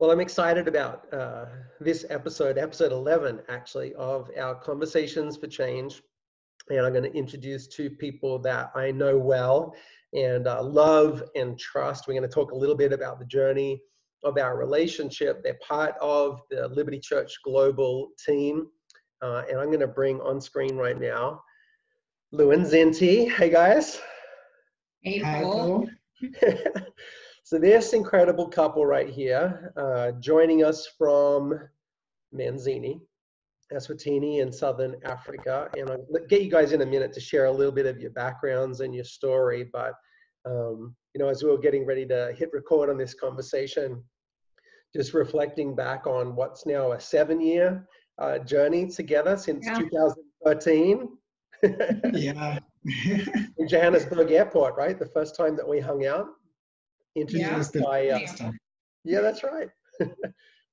Well, I'm excited about uh, this episode, episode 11, actually, of our Conversations for Change. And I'm going to introduce two people that I know well and uh, love and trust. We're going to talk a little bit about the journey of our relationship. They're part of the Liberty Church Global team. Uh, and I'm going to bring on screen right now Lou and Zinti. Hey, guys. Hey, Paul. So this incredible couple right here, uh, joining us from Manzini, Eswatini in Southern Africa. And I'll get you guys in a minute to share a little bit of your backgrounds and your story. But, um, you know, as we were getting ready to hit record on this conversation, just reflecting back on what's now a seven year uh, journey together since yeah. 2013. yeah. in Johannesburg Airport, right? The first time that we hung out introduced yeah. by uh, yeah. That's right.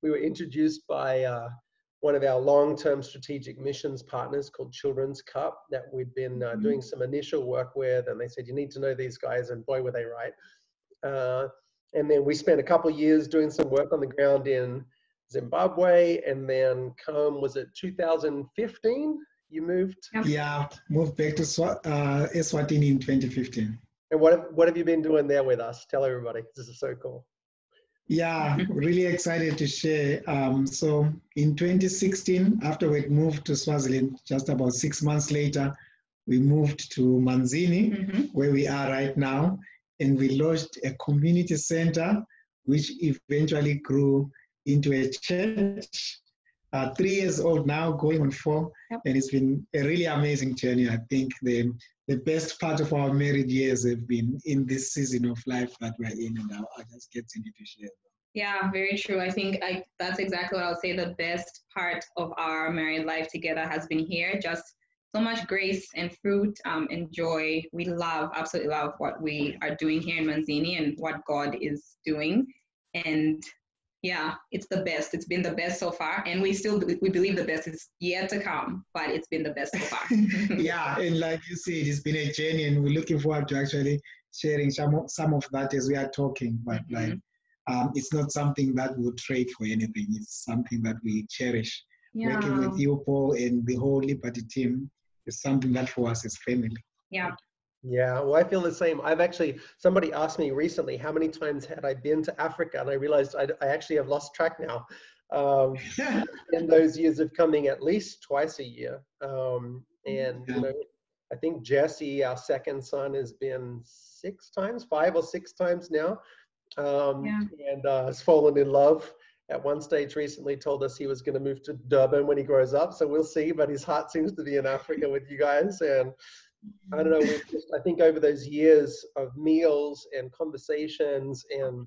We were introduced by uh, one of our long-term strategic missions partners called children's cup that we'd been uh, mm-hmm. doing some initial work with and they said you need to know these guys and boy were they right. Uh, and then we spent a couple of years doing some work on the ground in zimbabwe and then come was it 2015 you moved? Yeah. Moved back to Sw- uh, eswatini in 2015 and what have, what have you been doing there with us? Tell everybody. This is so cool. Yeah, really excited to share. Um, so in 2016, after we moved to Swaziland, just about six months later, we moved to Manzini, mm-hmm. where we are right now, and we launched a community center, which eventually grew into a church. Uh, three years old now, going on four, yep. and it's been a really amazing journey. I think the the best part of our married years have been in this season of life that we're in, and I'll, I'll just get Zinti to share. Yeah, very true. I think I, that's exactly what I would say. The best part of our married life together has been here. Just so much grace and fruit um, and joy. We love, absolutely love what we are doing here in Manzini and what God is doing. And yeah, it's the best. It's been the best so far, and we still we believe the best is yet to come. But it's been the best so far. yeah, and like you said, it's been a journey, and we're looking forward to actually sharing some of, some of that as we are talking. But mm-hmm. like, um, it's not something that we trade for anything. It's something that we cherish. Yeah. Working with you, Paul, and the whole Liberty team is something that for us is family. Yeah. Yeah, well, I feel the same. I've actually, somebody asked me recently how many times had I been to Africa, and I realized I, I actually have lost track now. Um, in those years of coming at least twice a year. Um, and, you know, I think Jesse, our second son, has been six times, five or six times now, um, yeah. and uh, has fallen in love. At one stage recently, told us he was going to move to Durban when he grows up. So we'll see. But his heart seems to be in Africa with you guys, and I don't know. Just, I think over those years of meals and conversations and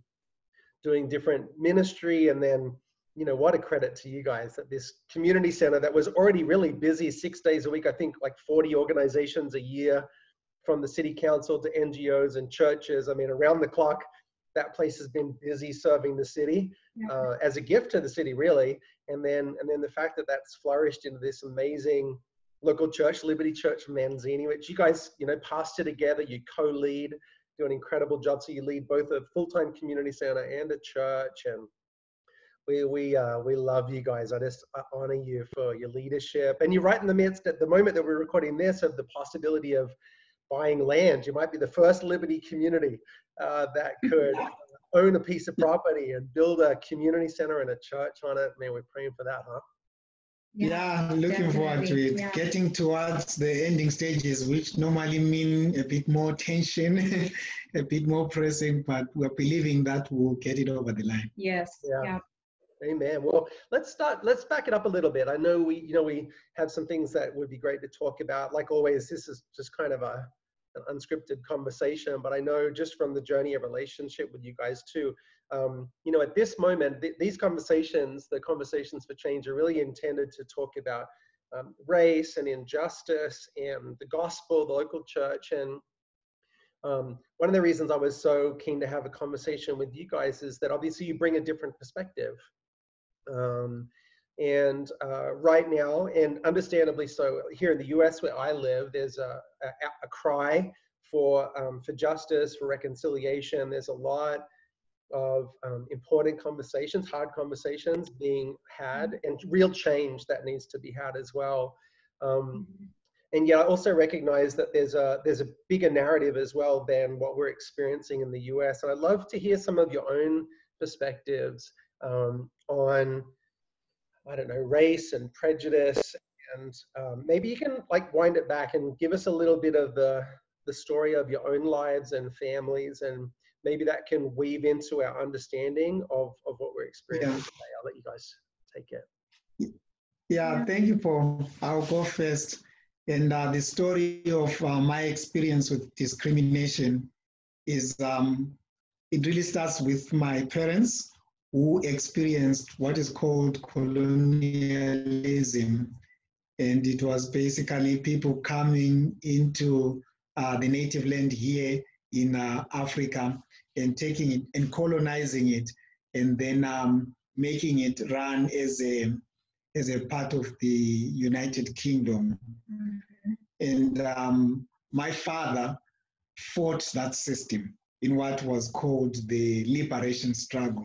doing different ministry, and then you know what a credit to you guys that this community center that was already really busy six days a week. I think like 40 organizations a year, from the city council to NGOs and churches. I mean, around the clock, that place has been busy serving the city uh, as a gift to the city, really. And then and then the fact that that's flourished into this amazing local church, Liberty Church Manzini, which you guys, you know, pastor together, you co-lead, do an incredible job. So you lead both a full-time community center and a church, and we we uh, we love you guys. I just I honor you for your leadership, and you're right in the midst at the moment that we're recording this of the possibility of buying land. You might be the first Liberty community uh, that could own a piece of property and build a community center and a church on it. Man, we're praying for that, huh? Yeah, yeah looking forward to it. Yeah. Getting towards the ending stages, which normally mean a bit more tension, a bit more pressing, but we're believing that we'll get it over the line. Yes. Yeah. yeah. Amen. Well, let's start. Let's back it up a little bit. I know we, you know, we have some things that would be great to talk about. Like always, this is just kind of a an unscripted conversation, but I know just from the journey of relationship with you guys too, um, you know, at this moment, th- these conversations, the conversations for change, are really intended to talk about um, race and injustice and the gospel, the local church. And um, one of the reasons I was so keen to have a conversation with you guys is that obviously you bring a different perspective. Um, and uh, right now, and understandably so, here in the US where I live, there's a, a, a cry for, um, for justice, for reconciliation. There's a lot of um, important conversations, hard conversations being had, and real change that needs to be had as well. Um, and yet, I also recognize that there's a there's a bigger narrative as well than what we're experiencing in the US. And I'd love to hear some of your own perspectives um, on I don't know race and prejudice, and um, maybe you can like wind it back and give us a little bit of the the story of your own lives and families and maybe that can weave into our understanding of, of what we're experiencing yeah. today. I'll let you guys take it. Yeah, thank you, Paul. I'll go first. And uh, the story of uh, my experience with discrimination is um, it really starts with my parents who experienced what is called colonialism. And it was basically people coming into uh, the native land here in uh, Africa and taking it and colonizing it and then um, making it run as a as a part of the United Kingdom. Mm-hmm. And um, my father fought that system in what was called the liberation struggle.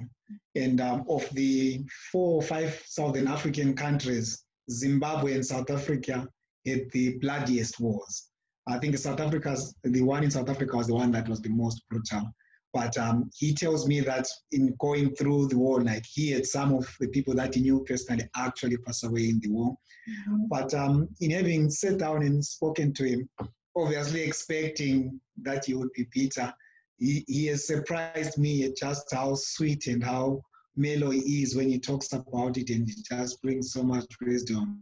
And um, of the four or five Southern African countries, Zimbabwe and South Africa had the bloodiest wars. I think South Africa's the one in South Africa was the one that was the most brutal. But um, he tells me that in going through the war, like he had some of the people that he knew personally actually pass away in the war. Mm-hmm. But um, in having sat down and spoken to him, obviously expecting that he would be bitter, he, he has surprised me at just how sweet and how mellow he is when he talks about it and it just brings so much wisdom.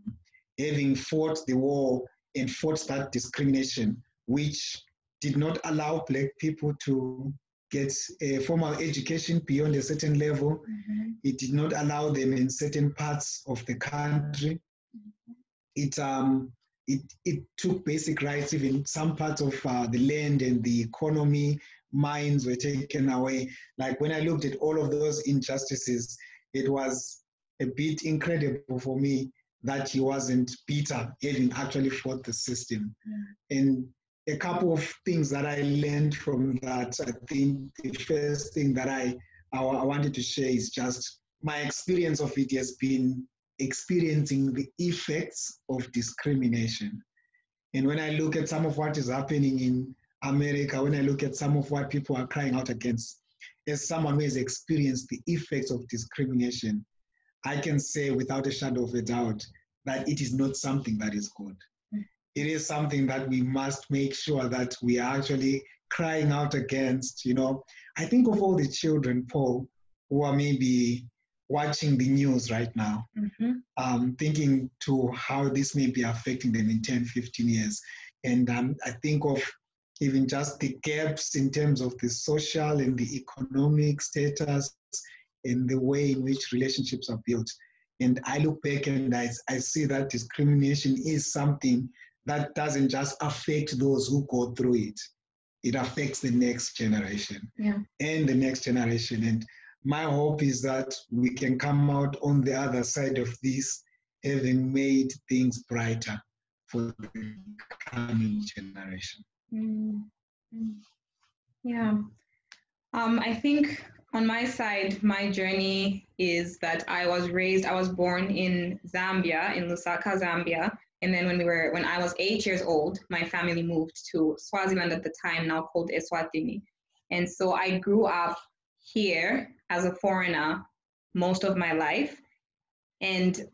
Having fought the war and fought that discrimination, which did not allow black people to get a formal education beyond a certain level. Mm-hmm. It did not allow them in certain parts of the country. Mm-hmm. It um it it took basic rights even some parts of uh, the land and the economy. Mines were taken away. Like when I looked at all of those injustices, it was a bit incredible for me that he wasn't bitter, having actually fought the system. Mm. And a couple of things that I learned from that. I think the first thing that I, I, wanted to share is just my experience of it has been experiencing the effects of discrimination. And when I look at some of what is happening in America, when I look at some of what people are crying out against, as someone who has experienced the effects of discrimination, I can say without a shadow of a doubt that it is not something that is good it is something that we must make sure that we are actually crying out against. You know, I think of all the children, Paul, who are maybe watching the news right now, mm-hmm. um, thinking to how this may be affecting them in 10, 15 years. And um, I think of even just the gaps in terms of the social and the economic status and the way in which relationships are built. And I look back and I, I see that discrimination is something that doesn't just affect those who go through it, it affects the next generation yeah. and the next generation. And my hope is that we can come out on the other side of this having made things brighter for the coming generation. Mm-hmm. Yeah. Um, I think on my side, my journey is that I was raised, I was born in Zambia, in Lusaka, Zambia. And then when we were, when I was eight years old, my family moved to Swaziland at the time, now called Eswatini. And so I grew up here as a foreigner most of my life. And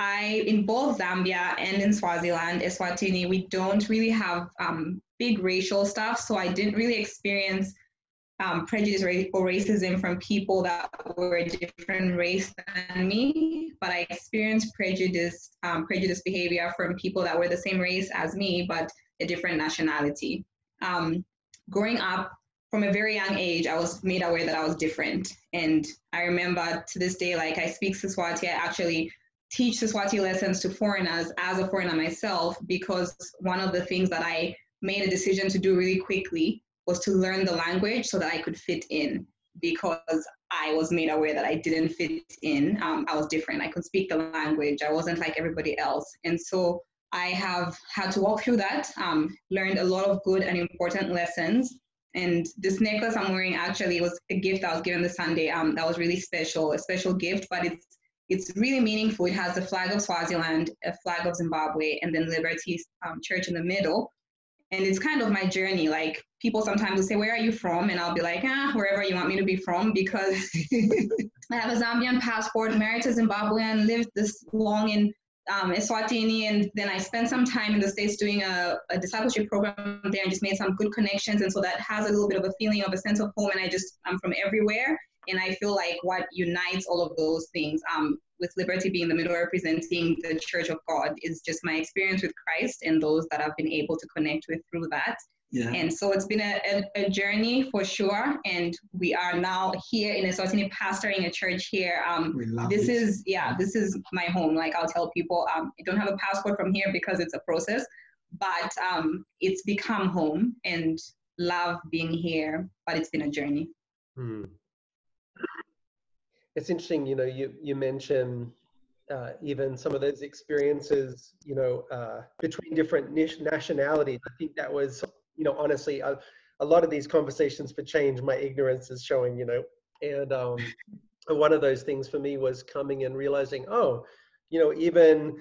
I, in both Zambia and in Swaziland, Eswatini, we don't really have um, big racial stuff. So I didn't really experience um, prejudice or racism from people that were a different race than me, but I experienced prejudice, um, prejudice behavior from people that were the same race as me, but a different nationality. Um, growing up from a very young age, I was made aware that I was different. And I remember to this day, like I speak Siswati, I actually teach Siswati lessons to foreigners as a foreigner myself, because one of the things that I made a decision to do really quickly was to learn the language so that I could fit in because I was made aware that I didn't fit in. Um, I was different. I could speak the language. I wasn't like everybody else. And so I have had to walk through that, um, learned a lot of good and important lessons. And this necklace I'm wearing actually was a gift I was given this Sunday. Um, that was really special, a special gift, but it's it's really meaningful. It has the flag of Swaziland, a flag of Zimbabwe, and then Liberty um, Church in the middle. And it's kind of my journey. Like people sometimes will say, "Where are you from?" And I'll be like, "Ah, wherever you want me to be from," because I have a Zambian passport, married to Zimbabwean, lived this long in um, Eswatini, and then I spent some time in the States doing a, a, discipleship program there and just made some good connections. And so that has a little bit of a feeling of a sense of home. And I just, I'm from everywhere. And I feel like what unites all of those things, um, with Liberty being the middle representing the Church of God, is just my experience with Christ and those that I've been able to connect with through that. Yeah. And so it's been a, a, a, journey for sure. And we are now here in Eswatini pastoring a church here. Um, this it. is, yeah, this is my home. Like I'll tell people, um, I don't have a passport from here because it's a process, but um, it's become home and love being here, but it's been a journey. Hmm. It's interesting, you know, you, you mentioned uh, even some of those experiences, you know, uh, between different nationalities. I think that was you know, honestly, a, lot of these conversations for change, my ignorance is showing, you know, and um, one of those things for me was coming and realizing, oh, you know, even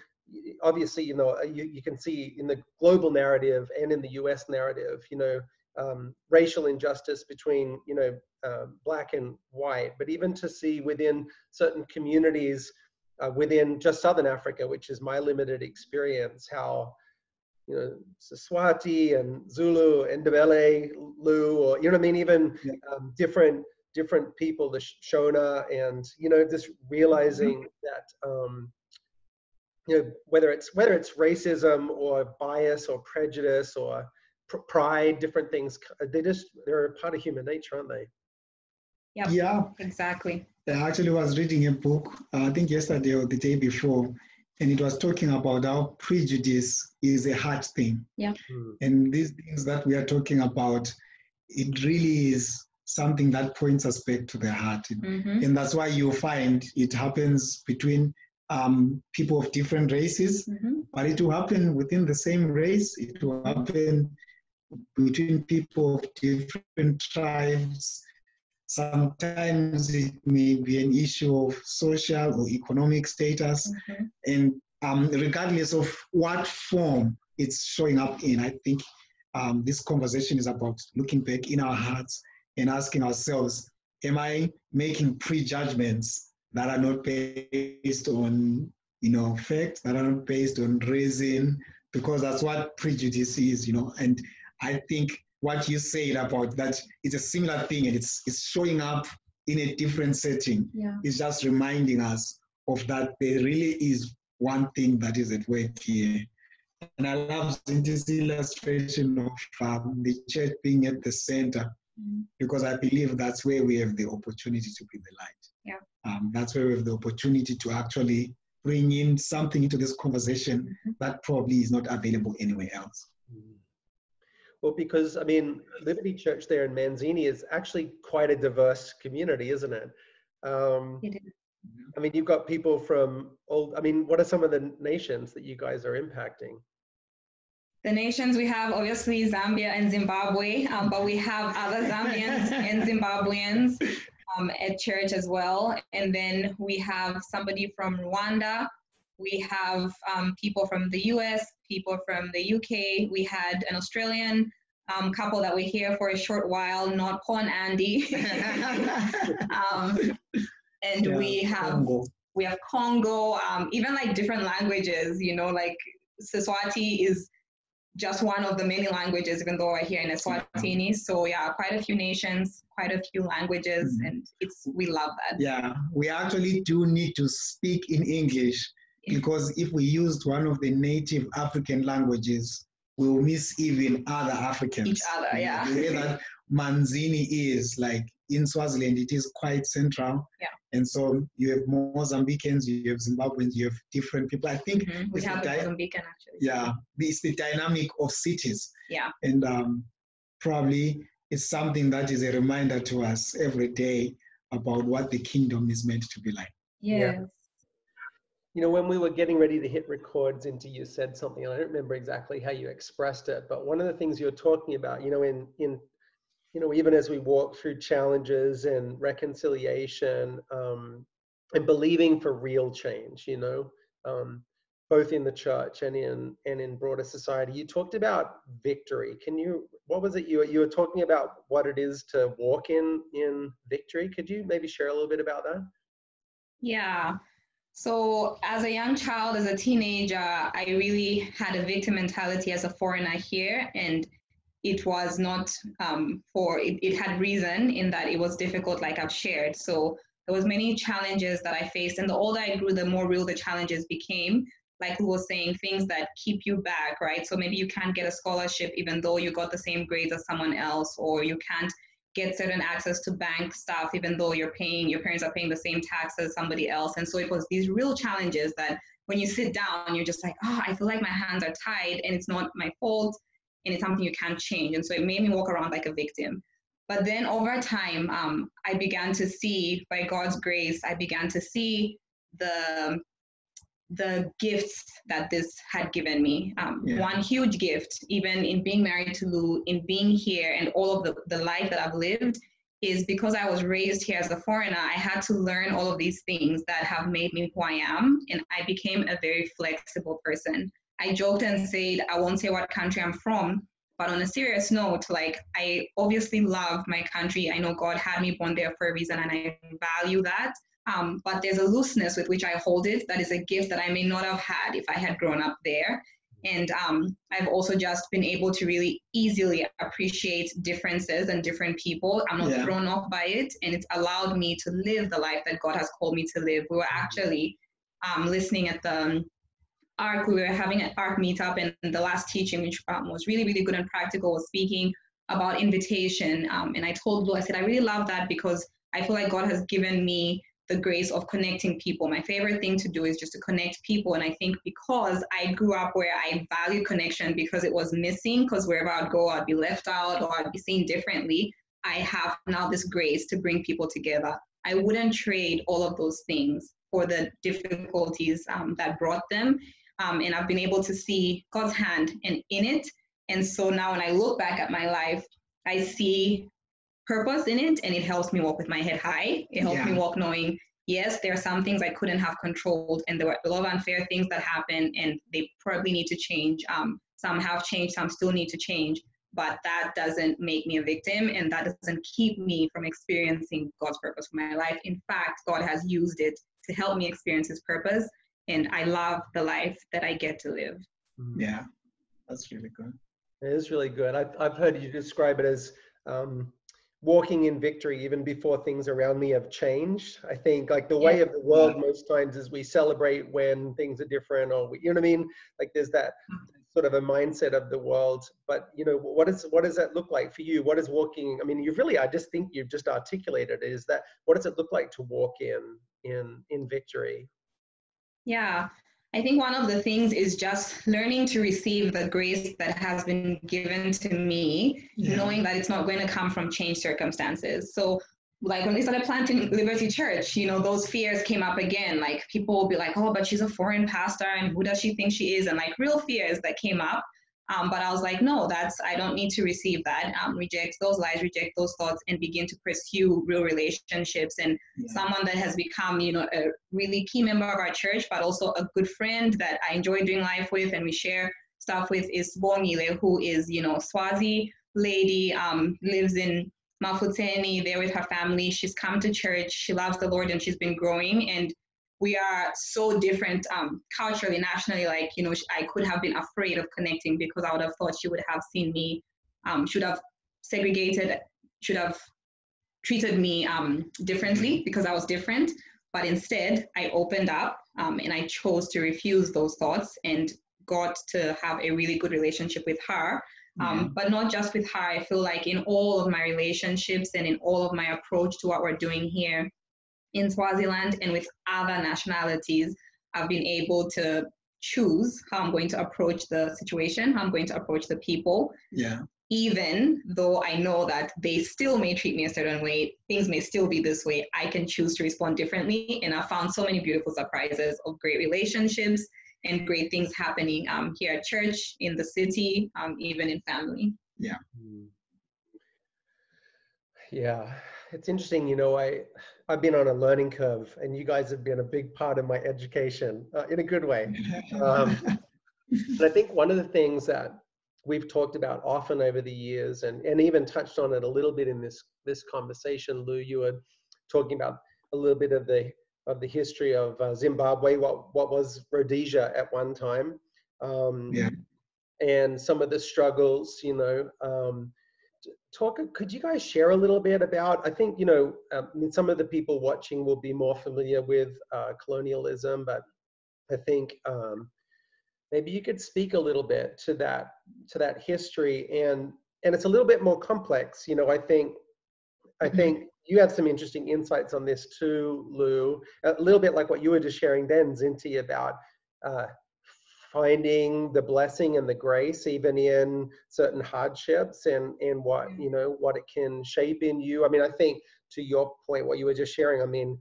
obviously, you know, you, you can see in the global narrative and in the U.S. narrative, you know, um, racial injustice between, you know, uh, black and white, but even to see within certain communities uh, within just Southern Africa, which is my limited experience, how you know, Siswati and Zulu and Ndebele, Lu, or, you know what I mean? Even yeah. um, different different people, the Shona, and, you know, just realizing mm-hmm. that, um, you know, whether it's, whether it's racism or bias or prejudice or pr- pride, different things, they just, they're a part of human nature, aren't they? Yep. Yeah, exactly. I actually was reading a book, uh, I think yesterday or the day before, and it was talking about how prejudice is a hard thing. Yeah. Mm. And these things that we are talking about, it really is something that points us back to the heart. Mm-hmm. And that's why you find it happens between um, people of different races, mm-hmm. but it will happen within the same race. It will happen between people of different tribes. Sometimes it may be an issue of social or economic status. Mm-hmm. And um, regardless of what form it's showing up in, I think um, this conversation is about looking back in our hearts and asking ourselves, am I making prejudgments that are not based on, you know, facts, that are not based on reason? Because that's what prejudice is, you know. And I think what you said about that it's a similar thing and it's it's showing up in a different setting. Yeah. It's just reminding us of that there really is one thing that is at work here. And I love this illustration of um, the church being at the center mm-hmm. because I believe that's where we have the opportunity to be the light. Yeah. Um, that's where we have the opportunity to actually bring in something into this conversation mm-hmm. that probably is not available anywhere else. Mm-hmm. Well, because I mean, Liberty Church there in Manzini is actually quite a diverse community, isn't it? Um, it is. I mean, you've got people from all. I mean, what are some of the nations that you guys are impacting? The nations we have obviously Zambia and Zimbabwe, um, but we have other Zambians and Zimbabweans um, at church as well. And then we have somebody from Rwanda. We have um, people from the US, people from the UK. We had an Australian um, couple that were here for a short while, not Paul and Andy. um, and yeah, we have Congo. we have Congo, um, even like different languages. You know, like Siswati is just one of the many languages, even though we're here in Eswatini. So yeah, quite a few nations, quite a few languages, mm-hmm. and it's we love that. Yeah, we actually do need to speak in English because if we used one of the native African languages, we'll miss even other Africans. Each other, yeah. The way that Manzini is, like in Swaziland, it is quite central. Yeah. And so you have Mozambicans, you have Zimbabweans, you have different people. I think mm-hmm. we have di- Mozambican actually. Yeah, it's the dynamic of cities. Yeah. And um, probably it's something that is a reminder to us every day about what the kingdom is meant to be like. Yes. Yeah you know, when we were getting ready to hit records into you said something, and I don't remember exactly how you expressed it, but one of the things you're talking about, you know, in in you know, even as we walk through challenges and reconciliation um, and believing for real change, you know, um, both in the church and in and in broader society. You talked about victory. Can you? What was it you you were talking about? What it is to walk in in victory? Could you maybe share a little bit about that? Yeah. So, as a young child, as a teenager, I really had a victim mentality as a foreigner here, and it was not um, for it, it had reason in that it was difficult, like I've shared. So there was many challenges that I faced, and the older I grew, the more real the challenges became. Like who was saying, things that keep you back, right? So maybe you can't get a scholarship even though you got the same grades as someone else, or you can't get certain access to bank stuff even though you're paying your parents are paying the same tax as somebody else. And so it was these real challenges that when you sit down you're just like oh i feel like my hands are tied and it's not my fault and it's something you can't change. And so it made me walk around like a victim. But then over time um, i began to see by god's grace i began to see the the gifts that this had given me. Um, yeah. One huge gift, even in being married to Lou, in being here, and all of the, the life that I've lived, is because I was raised here as a foreigner, I had to learn all of these things that have made me who I am, and I became a very flexible person. I joked and said, I won't say what country I'm from, but on a serious note, like I obviously love my country. I know God had me born there for a reason, and I value that. Um, but there's a looseness with which I hold it that is a gift that I may not have had if I had grown up there. And um, I've also just been able to really easily appreciate differences and different people. I'm not yeah. thrown off by it. And it's allowed me to live the life that God has called me to live. We were actually um, listening at the um, ARC, we were having an ARC meetup, and the last teaching, which um, was really, really good and practical, was speaking about invitation. Um, and I told Lou, I said, I really love that because I feel like God has given me the grace of connecting people. My favorite thing to do is just to connect people. And I think because I grew up where I value connection because it was missing, because wherever I'd go, I'd be left out or I'd be seen differently, I have now this grace to bring people together. I wouldn't trade all of those things for the difficulties um, that brought them. Um, and I've been able to see God's hand and in it. And so now when I look back at my life, I see purpose in it and it helps me walk with my head high. It helps yeah. me walk knowing, yes, there are some things I couldn't have controlled and there were a lot of unfair things that happen and they probably need to change. Um, some have changed, some still need to change, but that doesn't make me a victim and that doesn't keep me from experiencing God's purpose for my life. In fact, God has used it to help me experience his purpose and I love the life that I get to live. Mm-hmm. Yeah, that's really good. It is really good. I've, I've heard you describe it as um, walking in victory even before things around me have changed. I think like the way of the world most times is we celebrate when things are different or we, you know what I mean? Like there's that mm-hmm. sort of a mindset of the world. But you know, what is what does that look like for you? What is walking? I mean, you've really I just think you've just articulated is that what does it look like to walk in in in victory? Yeah. I think one of the things is just learning to receive the grace that has been given to me, yeah. knowing that it's not going to come from changed circumstances. So, like when we started planting Liberty Church, you know, those fears came up again. Like people will be like, oh, but she's a foreign pastor and who does she think she is? And like real fears that came up. Um, but I was like, no, that's, I don't need to receive that. Um, reject those lies, reject those thoughts, and begin to pursue real relationships. And yeah. someone that has become, you know, a really key member of our church, but also a good friend that I enjoy doing life with and we share stuff with is Bongile, who is, you know, Swazi lady, um, lives in Mafutseni there with her family. She's come to church. She loves the Lord and she's been growing. And we are so different um, culturally, nationally. Like, you know, I could have been afraid of connecting because I would have thought she would have seen me, um, should have segregated, should have treated me um, differently because I was different. But instead, I opened up um, and I chose to refuse those thoughts and got to have a really good relationship with her. Um, but not just with her. I feel like in all of my relationships and in all of my approach to what we're doing here, in Swaziland and with other nationalities, I've been able to choose how I'm going to approach the situation, how I'm going to approach the people. Yeah. Even though I know that they still may treat me a certain way, things may still be this way, I can choose to respond differently. And I found so many beautiful surprises of great relationships and great things happening um, here at church, in the city, um, even in family. Yeah. Mm. Yeah, it's interesting. You know, I I've been on a learning curve, and you guys have been a big part of my education uh, in a good way. Um, but I think one of the things that we've talked about often over the years, and and even touched on it a little bit in this this conversation, Lou, you were talking about a little bit of the of the history of uh, Zimbabwe, what what was Rhodesia at one time, um, Yeah. and some of the struggles. You know, um, talk. Could you guys share a little bit about? I think you know, um, I mean, some of the people watching will be more familiar with uh, colonialism, but I think um, maybe you could speak a little bit to that to that history and and it's a little bit more complex. You know, I think I Mhm. think you have some interesting insights on this too, Lou. A little bit like what you were just sharing then, Zinti, about uh, finding the blessing and the grace even in certain hardships and and what you know what it can shape in you. I mean, I think to your point, what you were just sharing. I mean,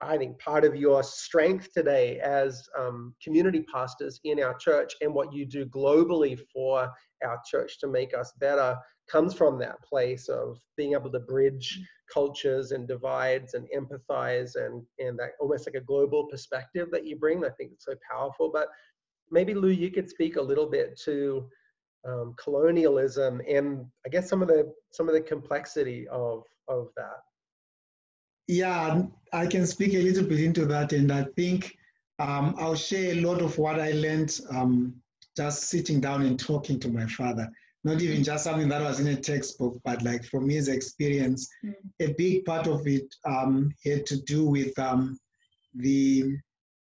I think part of your strength today as um, community pastors in our church and what you do globally for our church to make us better comes from that place of being able to bridge cultures and divides and empathize and and that almost like a global perspective that you bring. I think it's so powerful. But maybe Lou, you could speak a little bit to um, colonialism and I guess some of the some of the complexity of of that. Yeah, I can speak a little bit into that, and I think um, I'll share a lot of what I learned um, just sitting down and talking to my father. Not even just something that was in a textbook, but like from his experience, Mm. a big part of it um, had to do with um, the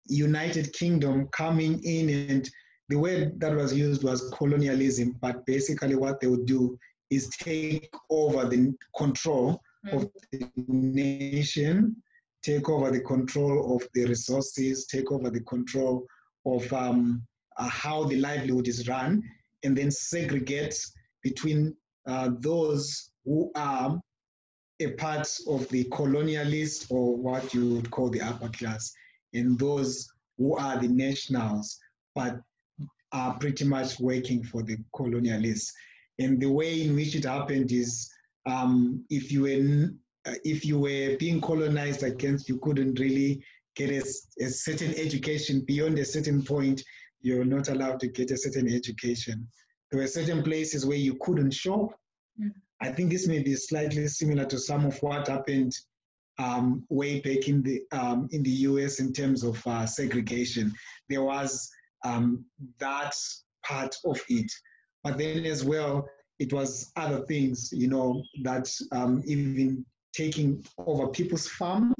United Kingdom coming in, and the word that was used was colonialism. But basically, what they would do is take over the control of the nation, take over the control of the resources, take over the control of um, uh, how the livelihood is run, and then segregate between uh, those who are a part of the colonialist or what you would call the upper class, and those who are the nationals, but are pretty much working for the colonialists. And the way in which it happened is um, if you were uh, if you were being colonized against, you couldn't really get a certain education beyond a certain point. You're not allowed to get a certain education. There were certain places where you couldn't shop. Mm. I think this may be slightly similar to some of what happened um, way back in the um, in the U.S. in terms of uh, segregation. There was um, that part of it, but then as well, it was other things, you know, that um, even taking over people's farms.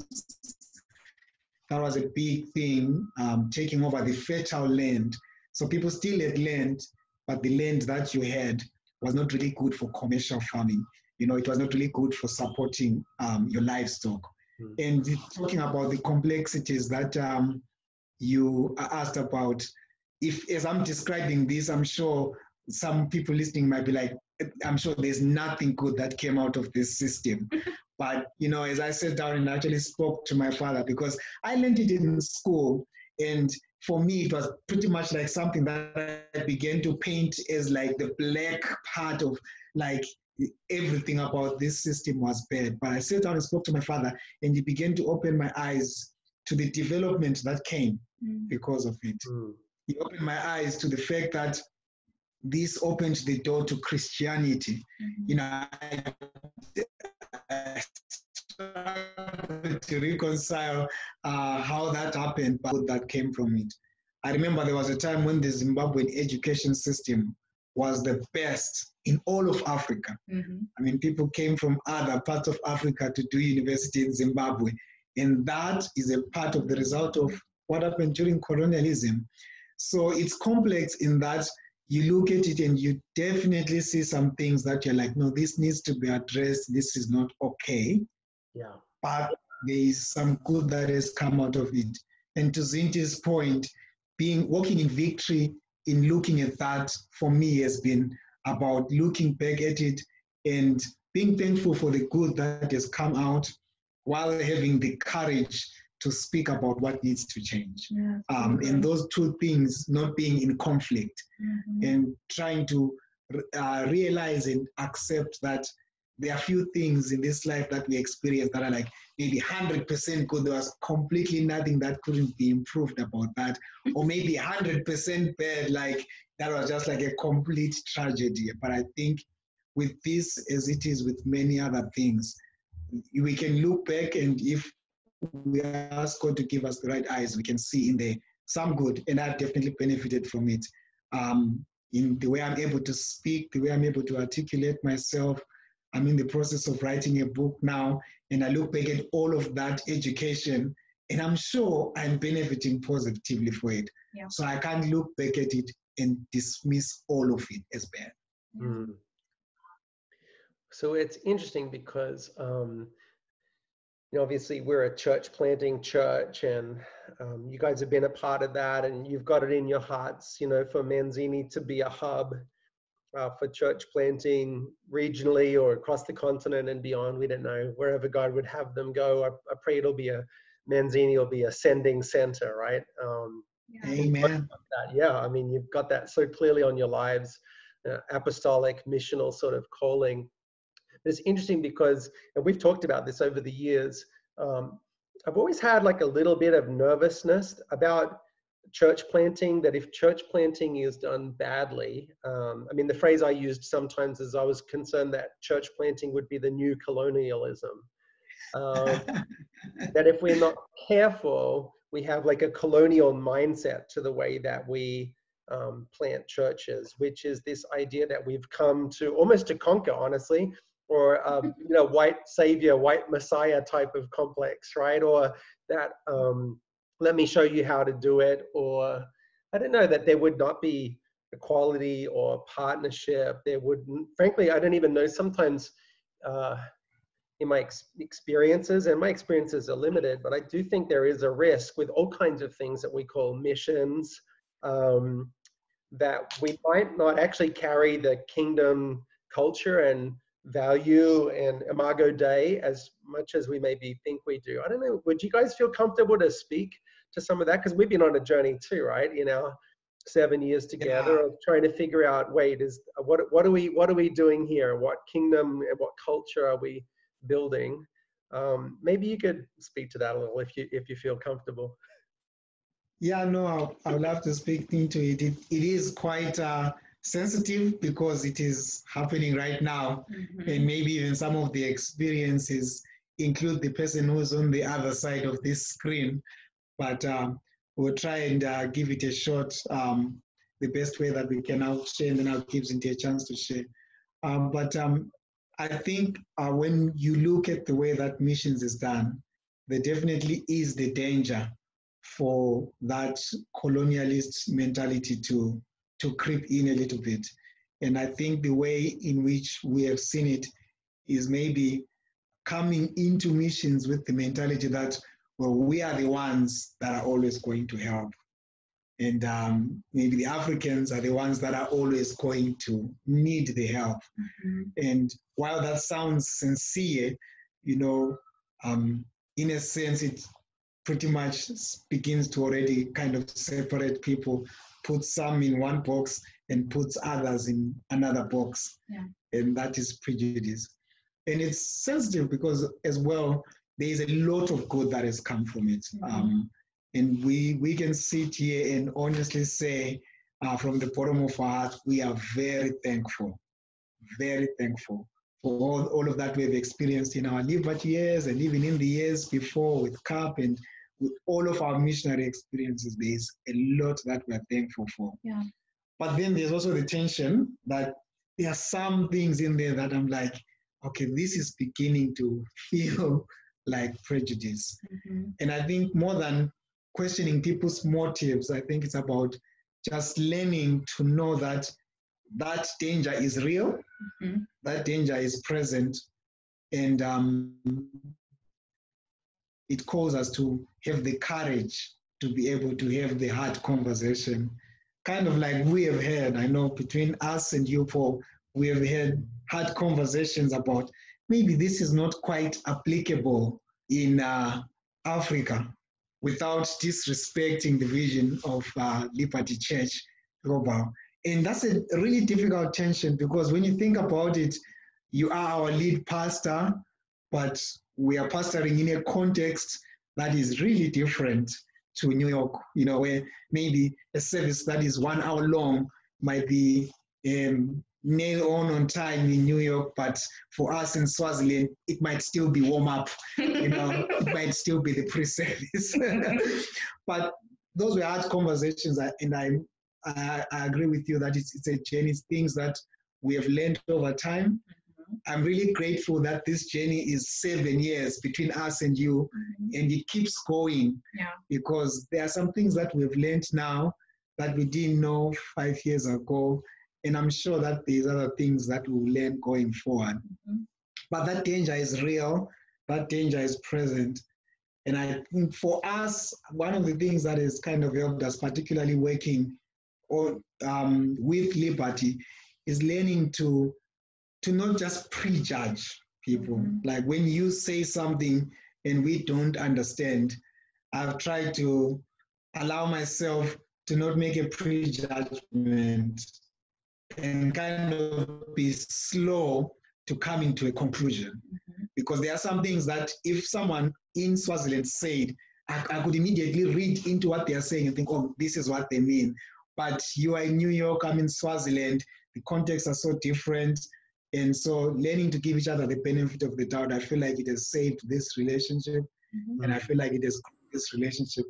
That was a big thing, um, taking over the fertile land. So people still had land, but the land that you had was not really good for commercial farming. You know, it was not really good for supporting um, your livestock. Mm. And talking about the complexities that um, you asked about, if as I'm describing this, I'm sure some people listening might be like, I'm sure there's nothing good that came out of this system. but you know, as I sat down and actually spoke to my father, because I learned it in school, and for me it was pretty much like something that I began to paint as like the black part of like everything about this system was bad. But I sat down and spoke to my father, and he began to open my eyes to the development that came Mm. because of it Mm. he opened my eyes to the fact that this opened the door to Christianity. Mhm. You know, I, I struggled to reconcile uh, how that happened, but that came from it. I remember there was a time when the Zimbabwean education system was the best in all of Africa. Mhm. I mean, people came from other parts of Africa to do university in Zimbabwe. And that is a part of the result of what happened during colonialism. So it's complex in that you look at it and you definitely see some things that you're like, no, this needs to be addressed. This is not okay. Yeah. But there is some good that has come out of it. And to Zinti's point, being walking in victory in looking at that for me has been about looking back at it and being thankful for the good that has come out while having the courage to speak about what needs to change. Yeah, Um, and those two things not being in conflict Mhm. and trying to uh, realize and accept that there are few things in this life that we experience that are like maybe 100% good. There was completely nothing that couldn't be improved about that. Or maybe 100% bad, like that was just like a complete tragedy. But I think with this, as it is with many other things, we can look back and if we ask God to give us the right eyes, we can see in there some good. And I've definitely benefited from it. Um, in the way I'm able to speak, the way I'm able to articulate myself, I'm in the process of writing a book now, and I look back at all of that education, and I'm sure I'm benefiting positively for it. Yeah. So I can't look back at it and dismiss all of it as bad. Mm. So it's interesting because, um, you know, obviously we're a church planting church, and um, you guys have been a part of that, and you've got it in your hearts, you know, for Manzini to be a hub uh, for church planting regionally or across the continent and beyond. We don't know wherever God would have them go. I, I pray it'll be a Manzini will be a sending center, right? Um, yeah. Amen. Yeah, I mean, you've got that so clearly on your lives, uh, apostolic, missional sort of calling. It's interesting because, and we've talked about this over the years. Um, I've always had like a little bit of nervousness about church planting that if church planting is done badly, um, I mean, the phrase I used sometimes is I was concerned that church planting would be the new colonialism. Um, that if we're not careful, we have like a colonial mindset to the way that we um, plant churches, which is this idea that we've come to almost to conquer, honestly, or um, you know, white savior, white messiah type of complex, right? Or that um, let me show you how to do it or i don't know that there would not be equality or partnership. There wouldn't frankly i don't even know sometimes uh, in my ex- experiences and my experiences are limited but i do think there is a risk with all kinds of things that we call missions um, that we might not actually carry the kingdom culture and value and imago dei as much as we maybe think we do. I don't know would you guys feel comfortable to speak to some of that because we've been on a journey too, right? You know, seven years together yeah. of trying to figure out wait is what what are we what are we doing here what kingdom and what culture are we building um, maybe you could speak to that a little if you if you feel comfortable yeah no i would love to speak into it it, it is quite uh, sensitive because it is happening right now mm-hmm. and maybe even some of the experiences include the person who's on the other side of this screen but um, we'll try and uh, give it a shot um, the best way that we can out share, and then I'll give Zinti a chance to share. Um, but um, I think uh, when you look at the way that missions is done, there definitely is the danger for that colonialist mentality to to creep in a little bit. And I think the way in which we have seen it is maybe coming into missions with the mentality that well, we are the ones that are always going to help. And um, maybe the Africans are the ones that are always going to need the help. Mm-hmm. And while that sounds sincere, you know, um, in a sense, it pretty much begins to already kind of separate people, put some in one box and puts others in another box. Yeah. And that is prejudice. And it's sensitive because, as well, there is a lot of good that has come from it. Mm-hmm. Um, and we, we can sit here and honestly say, uh, from the bottom of our heart, we are very thankful, very thankful for all, all of that we've experienced in our liberty years and even in the years before with CAP and with all of our missionary experiences. There's a lot that we're thankful for. Yeah. But then there's also the tension that there are some things in there that I'm like, okay, this is beginning to feel like prejudice. Mm-hmm. And I think more than questioning people's motives, I think it's about just learning to know that that danger is real, mm-hmm. that danger is present, and um, it calls us to have the courage to be able to have the hard conversation. Kind of like we have had, I know between us and you, Paul, we have had hard conversations about maybe this is not quite applicable in uh, Africa without disrespecting the vision of uh, Liberty Church Global. And that's a really difficult tension because when you think about it, you are our lead pastor, but we are pastoring in a context that is really different to New York, you know, where maybe a service that is one hour long might be um, nail on on time in New York, but for us in Swaziland, it might still be warm up, you know, it might still be the pre-service. but those were hard conversations, and I, I, I agree with you that it's, it's a journey, it's things that we have learned over time. Mm-hmm. I'm really grateful that this journey is seven years between us and you, mm-hmm. and it keeps going. Yeah. Because there are some things that we've learned now that we didn't know five years ago, and I'm sure that there's other things that we'll learn going forward. Mm-hmm. But that danger is real. That danger is present. And I think for us, one of the things that has kind of helped us, particularly working on, um, with Liberty, is learning to to not just prejudge people. Mm-hmm. Like when you say something and we don't understand, I've tried to allow myself to not make a prejudgment and kind of be slow to come into a conclusion. Mm-hmm. Because there are some things that if someone in Swaziland said, I, I, could immediately read into what they are saying and think, oh, this is what they mean. But you are in New York, I'm in Swaziland, the contexts are so different. And so learning to give each other the benefit of the doubt, I feel like it has saved this relationship. Mm-hmm. And I feel like it has this relationship.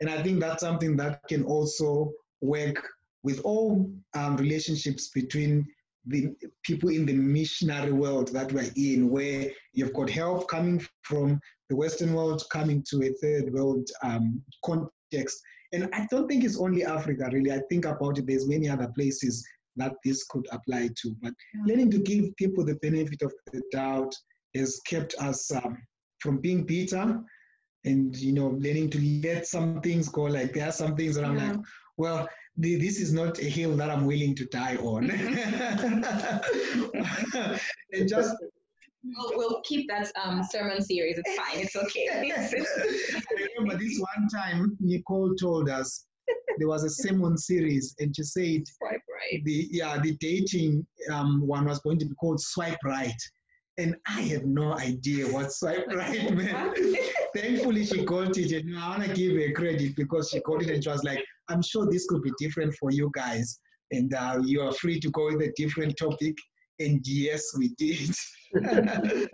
And I think that's something that can also work with all um, relationships between the people in the missionary world that we're in, where you've got help coming from the Western world, coming to a third world um, context. And I don't think it's only Africa, really. I think about it, there's many other places that this could apply to. But yeah. learning to give people the benefit of the doubt has kept us um, from being bitter and, you know, learning to let some things go. Like there are some things that I'm like, well, this is not a hill that I'm willing to die on. and just We'll, we'll, keep that um, sermon series. It's fine. It's okay. I remember this one time Nicole told us there was a sermon series, and she said swipe right. The yeah, the dating um, one was going to be called Swipe Right, and I had no idea what swipe right meant. Thankfully, she got it, and I want to give her credit because she got it, and she was like, I'm sure this could be different for you guys, and uh, you are free to go with a different topic. And yes, we did.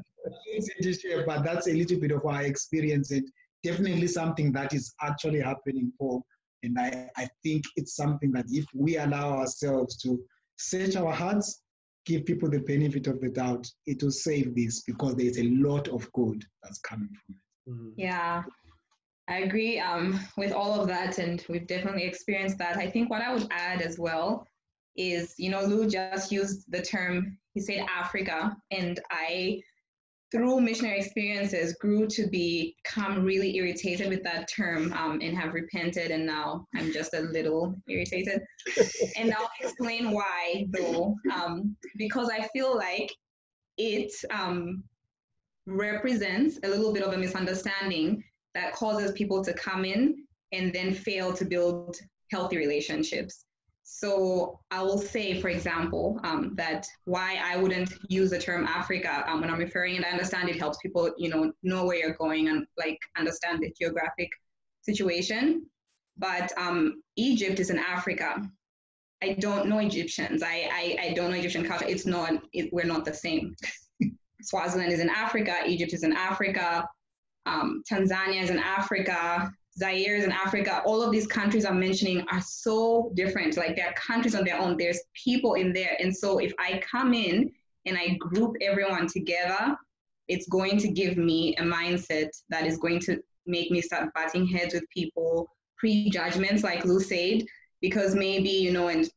but that's a little bit of our experience, and definitely something that is actually happening for. And I, I think it's something that if we allow ourselves to search our hearts, give people the benefit of the doubt, it will save this because there's a lot of good that's coming from it. Mm-hmm. Yeah, I agree um, with all of that, and we've definitely experienced that. I think what I would add as well is, you know, Lou just used the term, he said Africa, and I, through missionary experiences, grew to become really irritated with that term um, and have repented, and now I'm just a little irritated. and I'll explain why, though, um, because I feel like it um, represents a little bit of a misunderstanding that causes people to come in and then fail to build healthy relationships. So I will say, for example, um, that why I wouldn't use the term Africa um, when I'm referring, and I understand it helps people, you know, know where you're going and like understand the geographic situation. But um, Egypt is in Africa. I don't know Egyptians. I, I, I don't know Egyptian culture. It's not. It, we're not the same. Swaziland is in Africa. Egypt is in Africa um, Tanzania is in Africa, Zaire is in Africa. All of these countries I'm mentioning are so different. Like they're countries on their own. There's people in there. And so if I come in and I group everyone together, it's going to give me a mindset that is going to make me start butting heads with people, prejudgments, like Lou said, because maybe, you know, and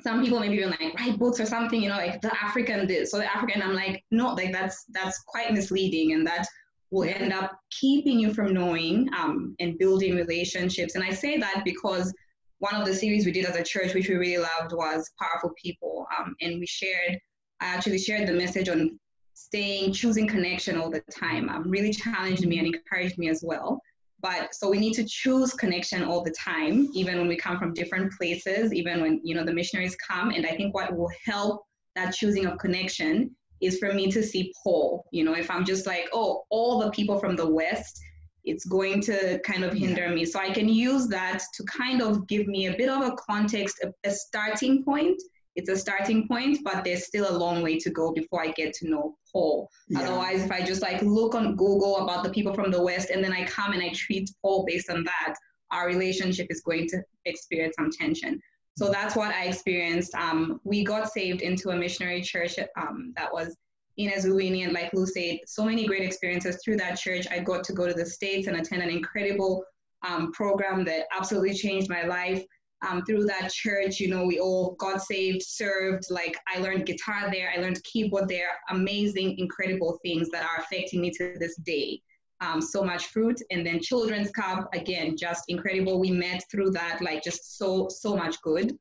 some people maybe even like write books or something, you know, like the African this, so the African, I'm like, no, like that's that's quite misleading and that will end up keeping you from knowing um, and building relationships. And I say that because one of the series we did as a church, which we really loved, was Powerful People. Um, and we shared, I actually shared the message on staying, choosing connection all the time. Um, really challenged me and encouraged me as well. But so we need to choose connection all the time, even when we come from different places, even when you know the missionaries come. And I think what will help that choosing of connection is for me to see Paul. You know, if I'm just like, oh, all the people from the West, it's going to kind of hinder me. So I can use that to kind of give me a bit of a context, a, a starting point. It's a starting point, but there's still a long way to go before I get to know Paul. Yeah. Otherwise, if I just like look on Google about the people from the West and then I come and I treat Paul based on that, our relationship is going to experience some tension. So that's what I experienced. Um, we got saved into a missionary church um, that was in Ezulwini, and like Lou said, so many great experiences through that church. I got to go to the States and attend an incredible um, program that absolutely changed my life. Um, through that church, you know, we all got saved, served. Like I learned guitar there, I learned keyboard there. Amazing, incredible things that are affecting me to this day um, so much fruit. And then Children's Cup, again, just incredible. We met through that, like just so, so much good.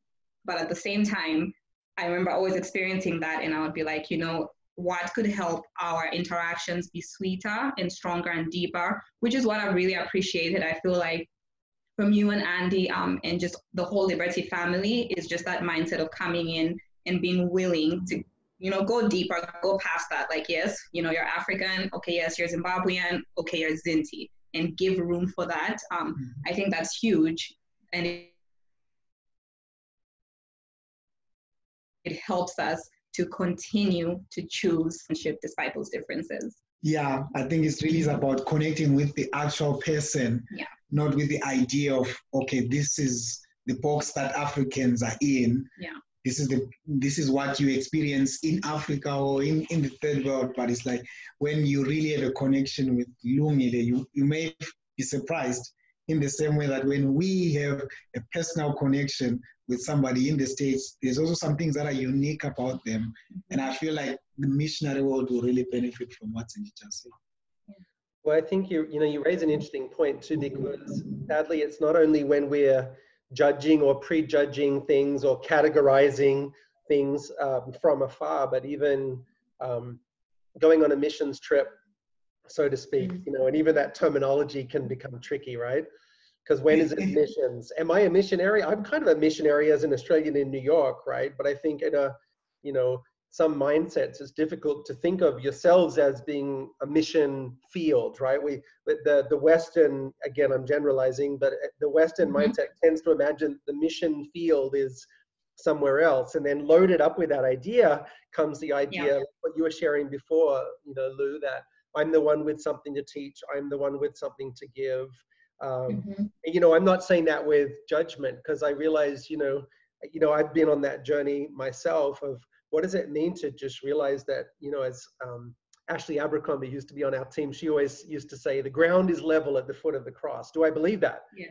But at the same time, I remember always experiencing that, and I would be like, you know, what could help our interactions be sweeter and stronger and deeper, which is what I really appreciated. I feel like from you and Andi um, and just the whole Liberty family is just that mindset of coming in and being willing to you know, go deeper, go past that. Like, yes, you know, you're African. Okay, yes, you're Zimbabwean. Okay, you're Zinti, and give room for that. Um, mm-hmm. I think that's huge, and it, it helps us to continue to choose and shift despite those differences. Yeah, I think it's really about connecting with the actual person, yeah. Not with the idea of okay, this is the box that Africans are in. Yeah this is the this is what you experience in Africa or in, in the third world. But it's like when you really have a connection with Lungile, you, you may be surprised in the same way that when we have a personal connection with somebody in the States, there's also some things that are unique about them. Mm-hmm. And I feel like the missionary world will really benefit from what Zinti just said. Well, I think you you know you raise an interesting point too, because sadly it's not only when we're judging or prejudging things or categorizing things um, from afar, but even um, going on a missions trip, so to speak, mm-hmm. you know, and even that terminology can become tricky, right? Because when is it missions? Am I a missionary? I'm kind of a missionary as an Australian in New York, right? But I think in a, you know, some mindsets it's difficult to think of yourselves as being a mission field right we the the western again i'm generalizing but the western mm-hmm. mindset tends to imagine the mission field is somewhere else and then loaded up with that idea comes the idea yeah. what you were sharing before you know lou that i'm the one with something to teach i'm the one with something to give um, mm-hmm. you know i'm not saying that with judgment because i realize you know you know i've been on that journey myself of what does it mean to just realize that, you know, as um, Ashley Abercrombie used to be on our team, she always used to say, the ground is level at the foot of the cross. Do I believe that? Yeah.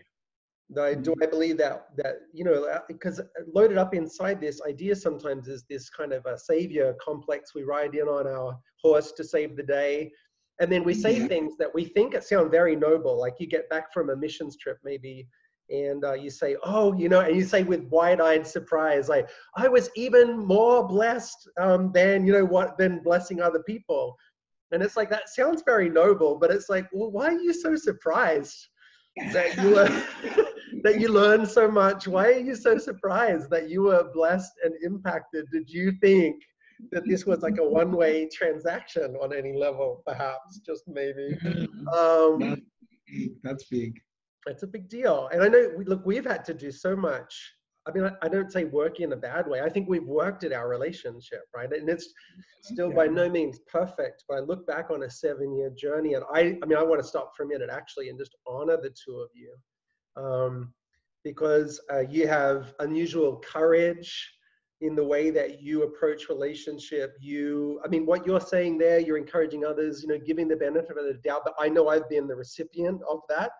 Do I, do I believe that, that, you know, because uh, loaded up inside this idea sometimes is this kind of a savior complex. We ride in on our horse to save the day. And then we say yeah. things that we think it sound very noble. Like you get back from a missions trip, maybe and uh, you say, "Oh, you know," and you say with wide-eyed surprise, like, "I was even more blessed um, than you know what than blessing other people," and it's like that sounds very noble, but it's like, well, why are you so surprised that you were that you learned so much? Why are you so surprised that you were blessed and impacted? Did you think? that this was like a one-way transaction on any level, perhaps, just maybe. Mm-hmm. Um, that's big it's a big deal. And I know, look, we've had to do so much. I mean, I, I don't say work in a bad way. I think we've worked at our relationship, right? And it's still by no means perfect. But I look back on a seven-year journey, and I, I mean, I want to stop for a minute actually and just honor the two of you, um, because uh, you have unusual courage in the way that you approach relationship you i mean what you're saying there you're encouraging others you know giving the benefit of the doubt but i know i've been the recipient of that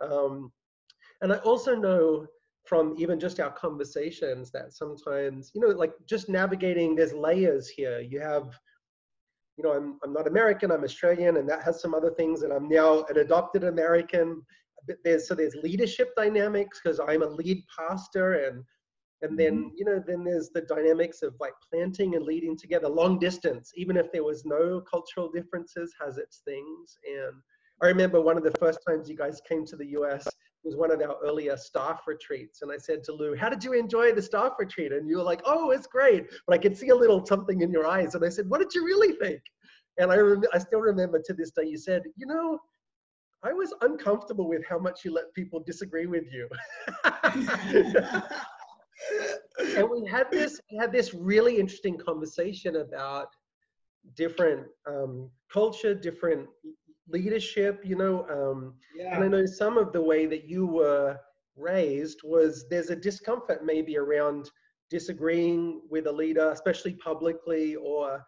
um, and I also know from even just our conversations that sometimes, you know, like just navigating, there's layers here. You have, you know, I'm, I'm not American, I'm Australian, and that has some other things, and I'm now an adopted American. There's, so there's leadership dynamics because I'm a lead pastor and and then mm-hmm. you know then there's the dynamics of like planting and leading together long distance even if there was no cultural differences has its things and I remember one of the first times you guys came to the US, was one of our earlier staff retreats. And I said to Lou, How did you enjoy the staff retreat? And you were like, Oh, it's great. But I could see a little something in your eyes. And I said, What did you really think? And I, rem- I still remember to this day, you said, You know, I was uncomfortable with how much you let people disagree with you. and we had this we had this really interesting conversation about different um, culture, different leadership, you know. Um, yeah. And I know some of the way that you were raised was there's a discomfort maybe around disagreeing with a leader, especially publicly, or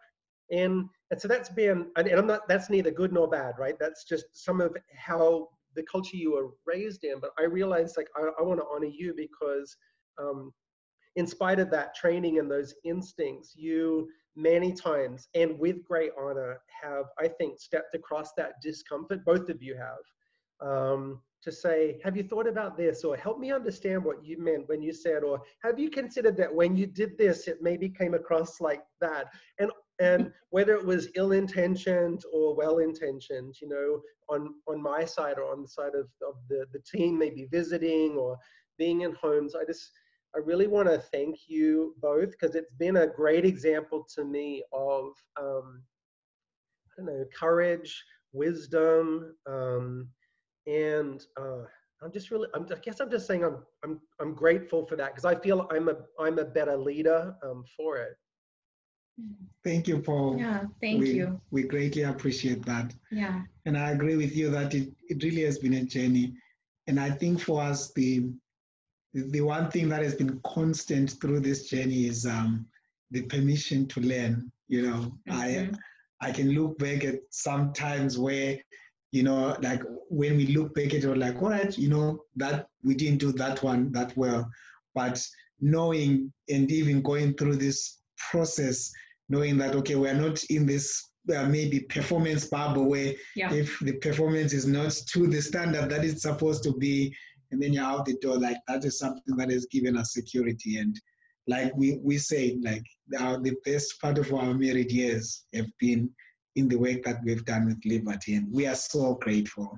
and and so that's been and I'm not that's neither good nor bad, right? That's just some of how the culture you were raised in. But I realized like I, I want to honor you because um, in spite of that training and those instincts, you many times and with great honor have, I think, stepped across that discomfort, both of you have, um, to say, have you thought about this? Or help me understand what you meant when you said, or have you considered that when you did this, it maybe came across like that? And and whether it was ill-intentioned or well-intentioned, you know, on on my side or on the side of, of the, the team, maybe visiting or being in homes, I just I really want to thank you both because it's been a great example to me of, um, I don't know, courage, wisdom, um, and uh, I'm just really, I'm, i guess I'm just saying I'm, I'm, I'm grateful for that because I feel I'm a, I'm a better leader um, for it. Thank you, Paul. Yeah, thank we, you. We greatly appreciate that. Yeah. And I agree with you that it, it really has been a journey. And I think for us, the the one thing that has been constant through this journey is um, the permission to learn. You know, mm-hmm. I I can look back at some times where, you know, like when we look back at it, we're like, all right, you know, that we didn't do that one that well, but knowing and even going through this process, knowing that okay, we're not in this uh, maybe performance bubble where yeah. if the performance is not to the standard that it's supposed to be, and then you're out the door. Like that is something that has given us security. And like we, we say, like our, the best part of our married years have been in the work that we've done with Liberty. And we are so grateful.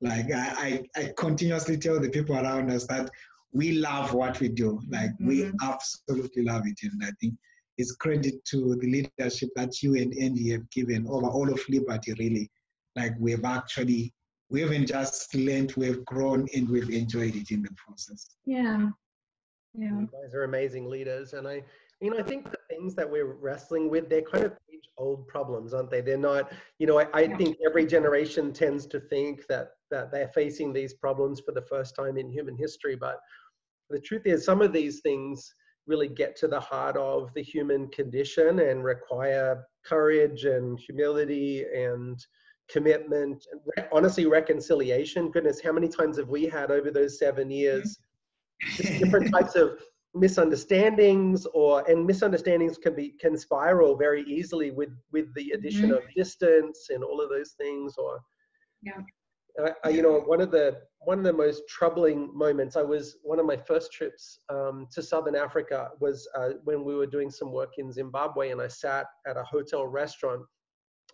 Like I, I, I continuously tell the people around us that we love what we do. Like mm-hmm. we absolutely love it. And I think it's credit to the leadership that you and Andi have given over all of Liberty, really. Like we've actually we haven't just learned, we've grown and we've enjoyed it in the process. Yeah. Yeah. You guys are amazing leaders. And I, you know, I think the things that we're wrestling with, they're kind of age old problems, aren't they? They're not, you know, I, I yeah. think every generation tends to think that that they're facing these problems for the first time in human history. But the truth is some of these things really get to the heart of the human condition and require courage and humility and commitment, honestly, reconciliation. Goodness, how many times have we had over those seven years different types of misunderstandings or and misunderstandings can be can spiral very easily with with the addition mm-hmm. of distance and all of those things or yeah I, you know one of the one of the most troubling moments i was one of my first trips um, to southern africa was uh, when we were doing some work in zimbabwe and i sat at a hotel restaurant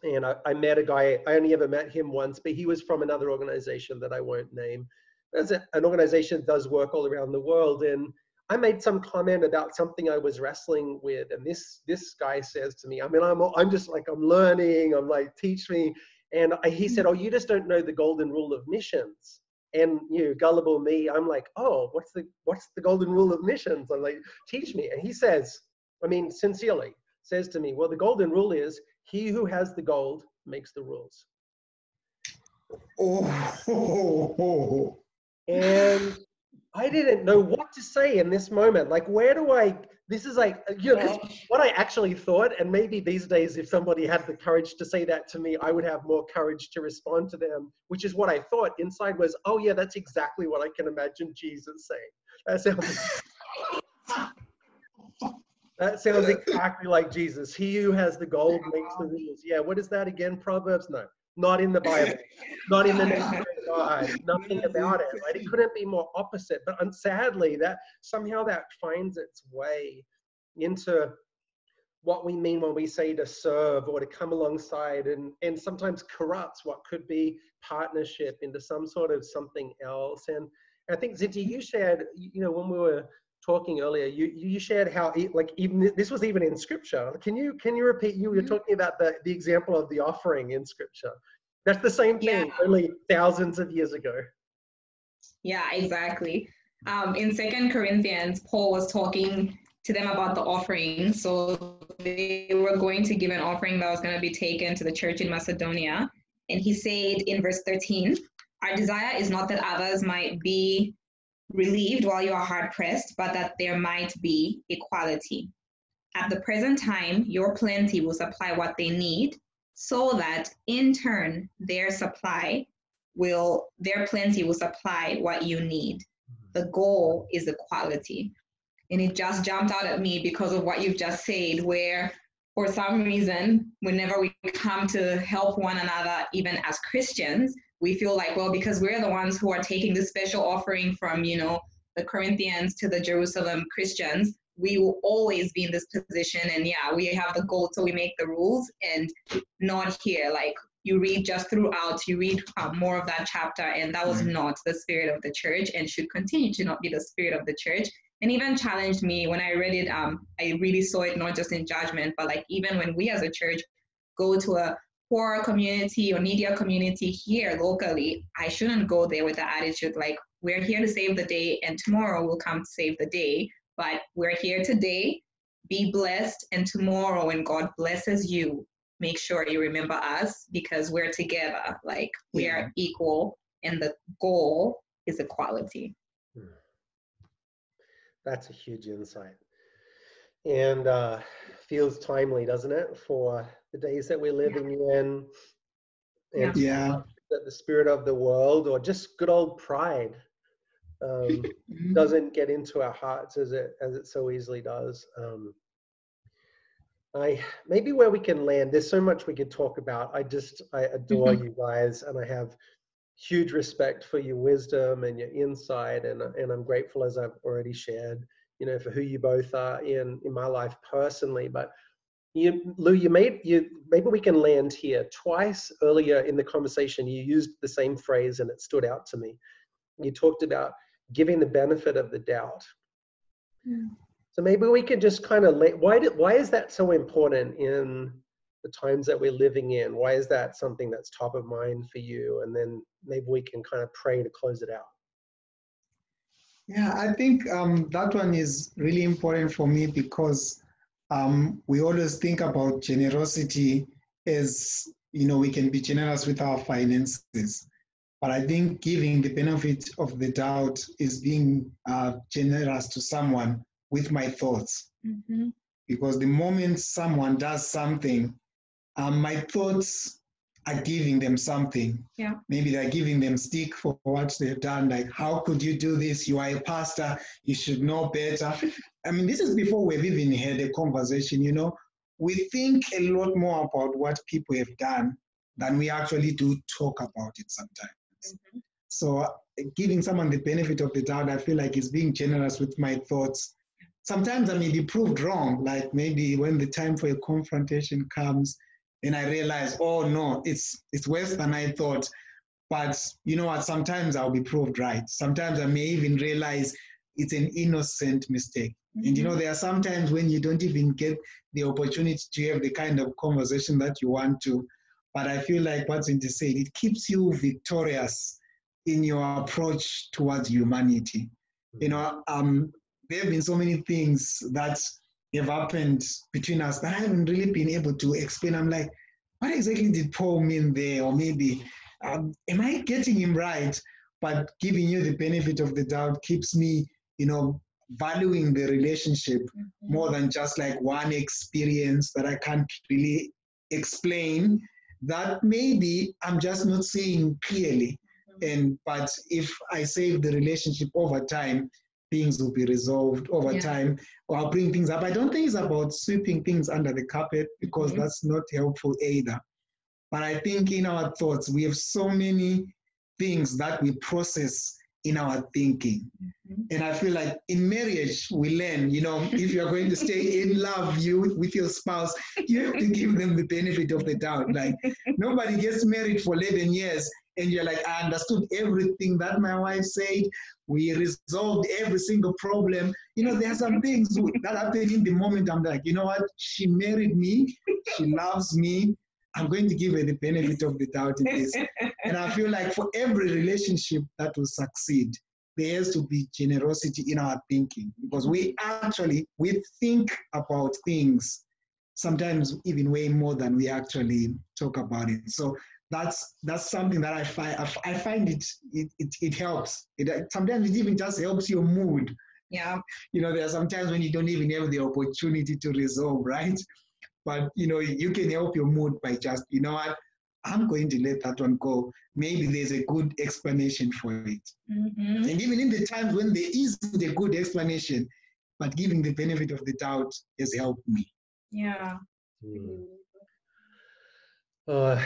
and I, I, met a guy i only ever met him once but he was from another organization that i won't name. As a, an organization that does work all around the world and i made some comment about something i was wrestling with and this this guy says to me i mean i'm, I'm just like i'm learning i'm like teach me. And I, he said hmm. oh you just don't know the golden rule of missions. And you know gullible me i'm like oh what's the what's the golden rule of missions? I'm like teach me. And he says i mean sincerely says to me well the golden rule is he who has the gold makes the rules. Oh. And I didn't know what to say in this moment. Like, where do I? This is like, you know, what I actually thought, and maybe these days, if somebody had the courage to say that to me, I would have more courage to respond to them, which is what I thought. Inside was, oh, yeah, that's exactly what I can imagine Jesus saying. That sounds. That sounds exactly like Jesus. He who has the gold makes the rules. Yeah, what is that again? Proverbs? No, not in the Bible, not in the God, nothing about it. Right? It couldn't be more opposite. But um, sadly, that somehow that finds its way into what we mean when we say to serve or to come alongside and, and sometimes corrupts what could be partnership into some sort of something else. And I think Zinti, you shared, you know, when we were talking earlier, you you shared how like even this was even in scripture. Can you can you repeat? You were mm-hmm. talking about the the example of the offering in scripture. That's the same thing, yeah. only thousands of years ago. Yeah, exactly. Um, in Second Corinthians, Paul was talking to them about the offering. So they were going to give an offering that was going to be taken to the church in Macedonia. And he said in verse 13, Our desire is not that others might be relieved while you are hard pressed, but that there might be equality. At the present time, your plenty will supply what they need, so that in turn, their supply will, their plenty will supply what you need. Mm-hmm. The goal is equality. And it just jumped out at me because of what you've just said, where for some reason, whenever we come to help one another, even as Christians, we feel like, well, because we're the ones who are taking this special offering from, you know, the Corinthians to the Jerusalem Christians, we will always be in this position. And yeah, we have the goal, so we make the rules and not here. Like you read just throughout, you read uh, more of that chapter, and that was mm-hmm. not the spirit of the church and should continue to not be the spirit of the church and even challenged me when I read it. Um, I really saw it not just in judgment, but like even when we as a church go to a poor community or needier community here locally, I shouldn't go there with the attitude like we're here to save the day and tomorrow we'll come to save the day. But we're here today, be blessed, and tomorrow when God blesses you, make sure you remember us because we're together. Like we yeah. are equal, and the goal is equality. Hmm. That's a huge insight. And uh, feels timely, doesn't it, for the days that we're living yeah. in? And yeah. That the spirit of the world, or just good old pride, um, mm-hmm. doesn't get into our hearts as it as it so easily does. Um, I maybe where we can land. There's so much we could talk about. I just I adore mm-hmm. you guys, and I have huge respect for your wisdom and your insight and and I'm grateful as I've already shared you know for who you both are in in my life personally. But you Lou you made you maybe we can land here. Twice earlier in the conversation you used the same phrase and it stood out to me. You talked about giving the benefit of the doubt. Mm. so maybe we could just kind of why did why is that so important in the times that we're living in? Why is that something that's top of mind for you? And then maybe we can kind of pray to close it out yeah i think um, that one is really important for me because um, we always think about generosity as you know we can be generous with our finances but i think giving the benefit of the doubt is being uh, generous to someone with my thoughts mm-hmm. because the moment someone does something um, my thoughts are giving them something. Yeah. Maybe they're giving them stick for what they've done. Like, how could you do this? You are a pastor. You should know better. I mean, this is before we've even had a conversation. You know, we think a lot more about what people have done than we actually do talk about it sometimes. Mm-hmm. So, giving someone the benefit of the doubt, I feel like is being generous with my thoughts. Sometimes I may be proved wrong, like maybe when the time for a confrontation comes, and I realized, oh no, it's it's worse than I thought. But you know what? Sometimes I'll be proved right. Sometimes I may even realize it's an innocent mistake. Mm-hmm. And you know, mm-hmm. there are sometimes when you don't even get the opportunity to have the kind of conversation that you want to. But I feel like what's in said, it keeps you victorious in your approach towards humanity. You know, um, there have been so many things that have happened between us that I haven't really been able to explain. I'm like, what exactly did Paul mean there? Or maybe, um, am I getting him right? But giving you the benefit of the doubt keeps me, you know, valuing the relationship mm-hmm. more than just like one experience that I can't really explain. That maybe I'm just not seeing clearly. Mm-hmm. And but if I save the relationship over time, things will be resolved over yeah. time or I'll bring things up. I don't think it's about sweeping things under the carpet because mm-hmm. that's not helpful either. But I think in our thoughts, we have so many things that we process in our thinking. Mm-hmm. And I feel like in marriage, we learn, you know, if you're going to stay in love you with your spouse, you have to give them the benefit of the doubt. Like nobody gets married for 11 years and you're like, I understood everything that my wife said, we resolved every single problem. You know, there are some things that happen in the moment. I'm like, you know what? She married me. She loves me. I'm going to give her the benefit of the doubt in this. and I feel like for every relationship that will succeed, there has to be generosity in our thinking because we actually we think about things sometimes even way more than we actually talk about it. So that's that's something that I find I find it it, it, it helps. It, sometimes it even just helps your mood. Yeah. You know, there are sometimes when you don't even have the opportunity to resolve, right? But you know, you can help your mood by just, you know what, I'm going to let that one go. Maybe there's a good explanation for it. Mm-hmm. And even in the times when there isn't a good explanation, but giving the benefit of the doubt has helped me. Yeah. Mm. Uh,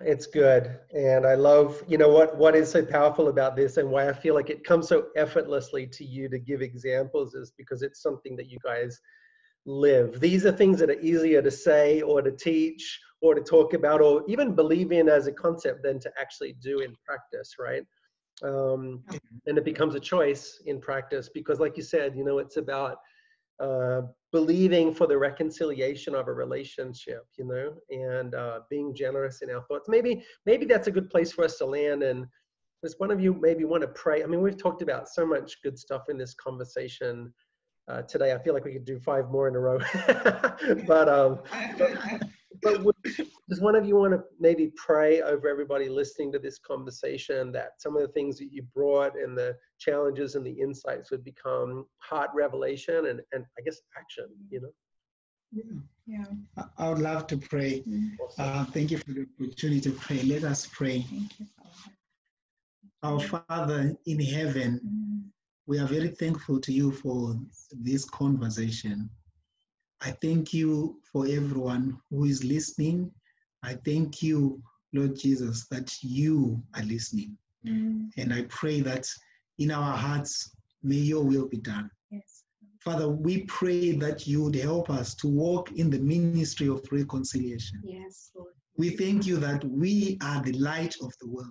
it's good. And i love you know what what is so powerful about this and why i feel like it comes so effortlessly to you to give examples is because it's something that you guys live. These are things that are easier to say or to teach or to talk about or even believe in as a concept than to actually do in practice right? Um, and it becomes a choice in practice because like you said you know it's about uh, believing for the reconciliation of a relationship you know and uh, being generous in our thoughts. Maybe maybe that's a good place for us to land and does one of you maybe want to pray? I mean we've talked about so much good stuff in this conversation uh, today. I feel like we could do five more in a row. But um but, but would, does one of you want to maybe pray over everybody listening to this conversation that some of the things that you brought and the challenges and the insights would become heart revelation and, and I guess action, you know? Yeah. yeah. I would love to pray. Mm-hmm. Uh, thank you for the opportunity to pray. Let us pray. Our Father in heaven, mm-hmm. we are very thankful to you for this conversation. I thank you for everyone who is listening. I thank you, Lord Jesus, that you are listening. Mm. And I pray that in our hearts, may your will be done. Yes. Father, we pray that you would help us to walk in the ministry of reconciliation. Yes, Lord. We thank you that we are the light of the world.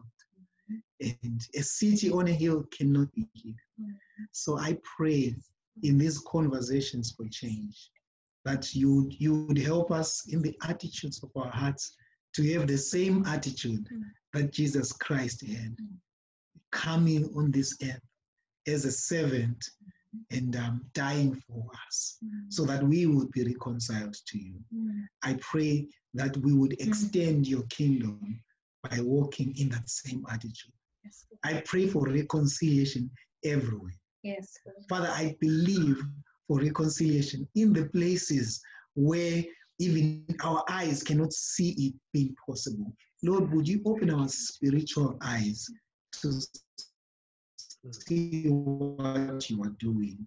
Mm-hmm. And a city on a hill cannot be hidden. Mm-hmm. So I pray in these conversations for change that you, you would help us in the attitudes of our hearts to have the same attitude mm. that Jesus Christ had, mm. coming on this earth as a servant mm-hmm. and um, dying for us mm. so that we would be reconciled to you. Mm. I pray that we would mm. extend your kingdom by walking in that same attitude. Yes. I pray for reconciliation everywhere. Yes. Father, I believe for reconciliation in the places where even our eyes cannot see it being possible. Lord, would you open our spiritual eyes to see what you are doing?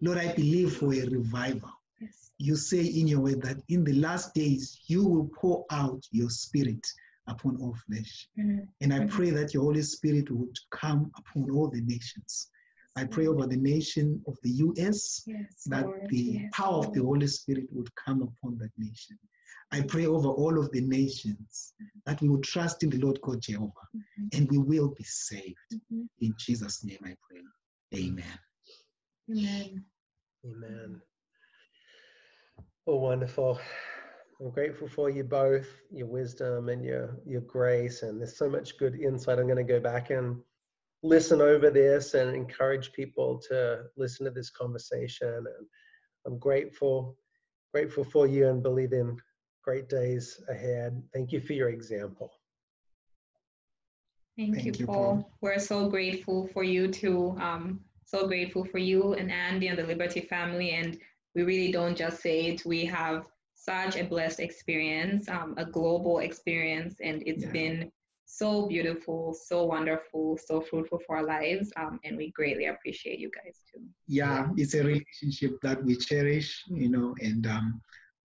Lord, I believe for a revival. Yes. You say in your word that in the last days you will pour out your spirit upon all flesh. Mm-hmm. And I pray that your Holy Spirit would come upon all the nations. I pray over the nation of the US yes, that Lord. the yes, power Lord. of the Holy Spirit would come upon that nation. I pray over all of the nations that we would trust in the Lord God Jehovah mm-hmm. and we will be saved. Mm-hmm. In Jesus' name I pray. Amen. Amen. Amen. Oh, wonderful. I'm grateful for you both, your wisdom and your your grace, and there's so much good insight. I'm going to go back and listen over this and encourage people to listen to this conversation. And I'm grateful, grateful for you and believe in great days ahead. Thank you for your example. Thank, Thank you, you, Paul. We're so grateful for you too. Um, so grateful for you and Andi and the Liberty family. And we really don't just say it, we have such a blessed experience, um, a global experience, and it's yeah. been so beautiful, so wonderful, so fruitful for our lives. Um, and we greatly appreciate you guys too. Yeah, it's a relationship that we cherish, you know, and um,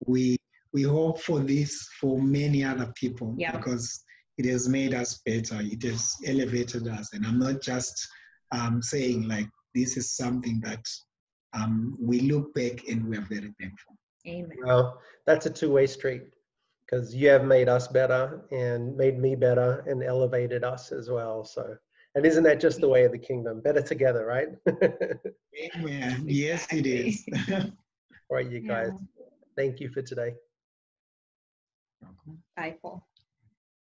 we we hope for this for many other people yeah. because it has made us better. It has elevated us, and I'm not just um, saying like this is something that um, we look back and we are very thankful. Amen. Well, that's a two-way street because you have made us better and made me better and elevated us as well. So, And isn't that just the way of the kingdom? Better together, right? Amen. Yes, it is. All right, you guys. Thank you for today. Bye, Paul.